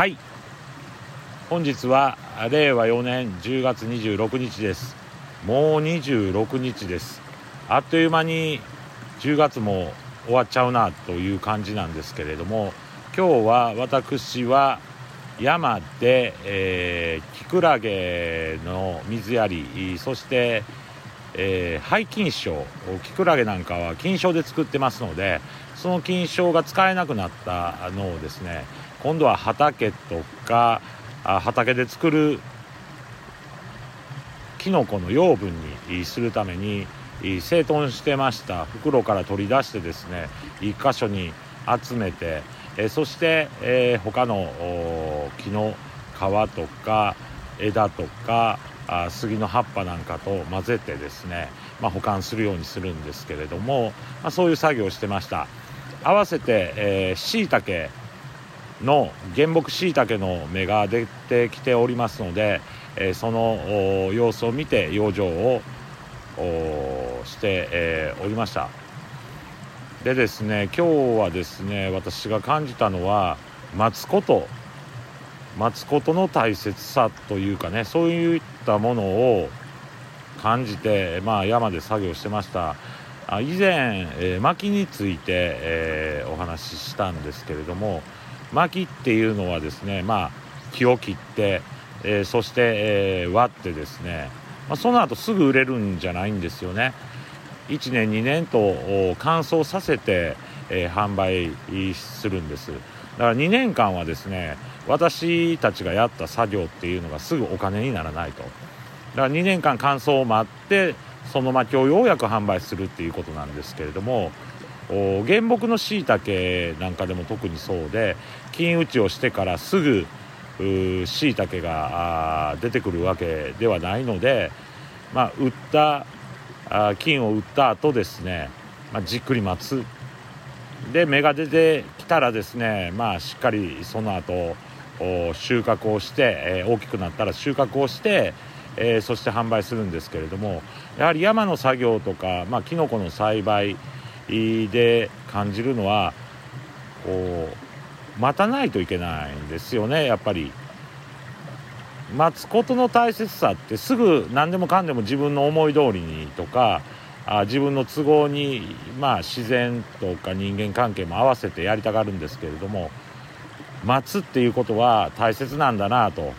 はい。本日は令和4年10月26日です。もう26日です。あっという間に10月も終わっちゃうなという感じなんですけれども今日は私は山で、えー、キクラゲの水やりそして、えー、廃菌床キクラゲなんかは菌床で作ってますのでその菌床が使えなくなったのをですね今度は畑とかあ畑で作るキノコの養分にするために整頓してました。袋から取り出してですね1箇所に集めてえそして、えー、他の木の皮とか枝とかあ杉の葉っぱなんかと混ぜてですね、まあ、保管するようにするんですけれども、まあ、そういう作業をしてました。合わせてしいたけの原木しいたけの芽が出てきておりますので、えー、その様子を見て養生をして、えー、おりました。でですね今日はですね私が感じたのは待つこと。待つことの大切さというかねそういったものを感じて、まあ、山で作業してました。あ以前、えー、薪について、えー、お話ししたんですけれども薪っていうのはですねまあ木を切って、えー、そして、え割ってですね、まあ、その後すぐ売れるんじゃないんですよね。1年2年と乾燥させて、えー、販売するんです。だから2年間はですね私たちがやった作業っていうのがすぐお金にならないと。だから2年間乾燥を待ってその薪をようやく販売するっていうことなんですけれども原木のしいたけなんかでも特にそうで金打ちをしてからすぐしいたけが出てくるわけではないので、まあ、売ったあ金を売った後ですね、まあ、じっくり待つ。で芽が出てきたらですねまあしっかりその後収穫をして、えー、大きくなったら収穫をして、えー、そして販売するんですけれどもやはり山の作業とか、まあ、キノコの栽培で感じるのはこう待たないといけないんですよねやっぱり。待つことの大切さってすぐ何でもかんでも自分の思い通りにとかあ自分の都合に、まあ、自然とか人間関係も合わせてやりたがるんですけれども待つっていうことは大切なんだなと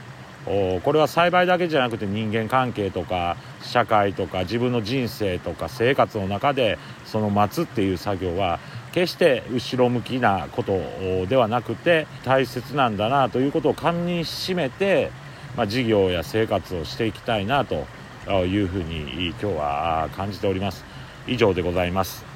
これは栽培だけじゃなくて人間関係とか社会とか自分の人生とか生活の中でその待つっていう作業は決して後ろ向きなことではなくて大切なんだなということをかみしめてまあ、事業や生活をしていきたいなというふうに今日は感じております。以上でございます。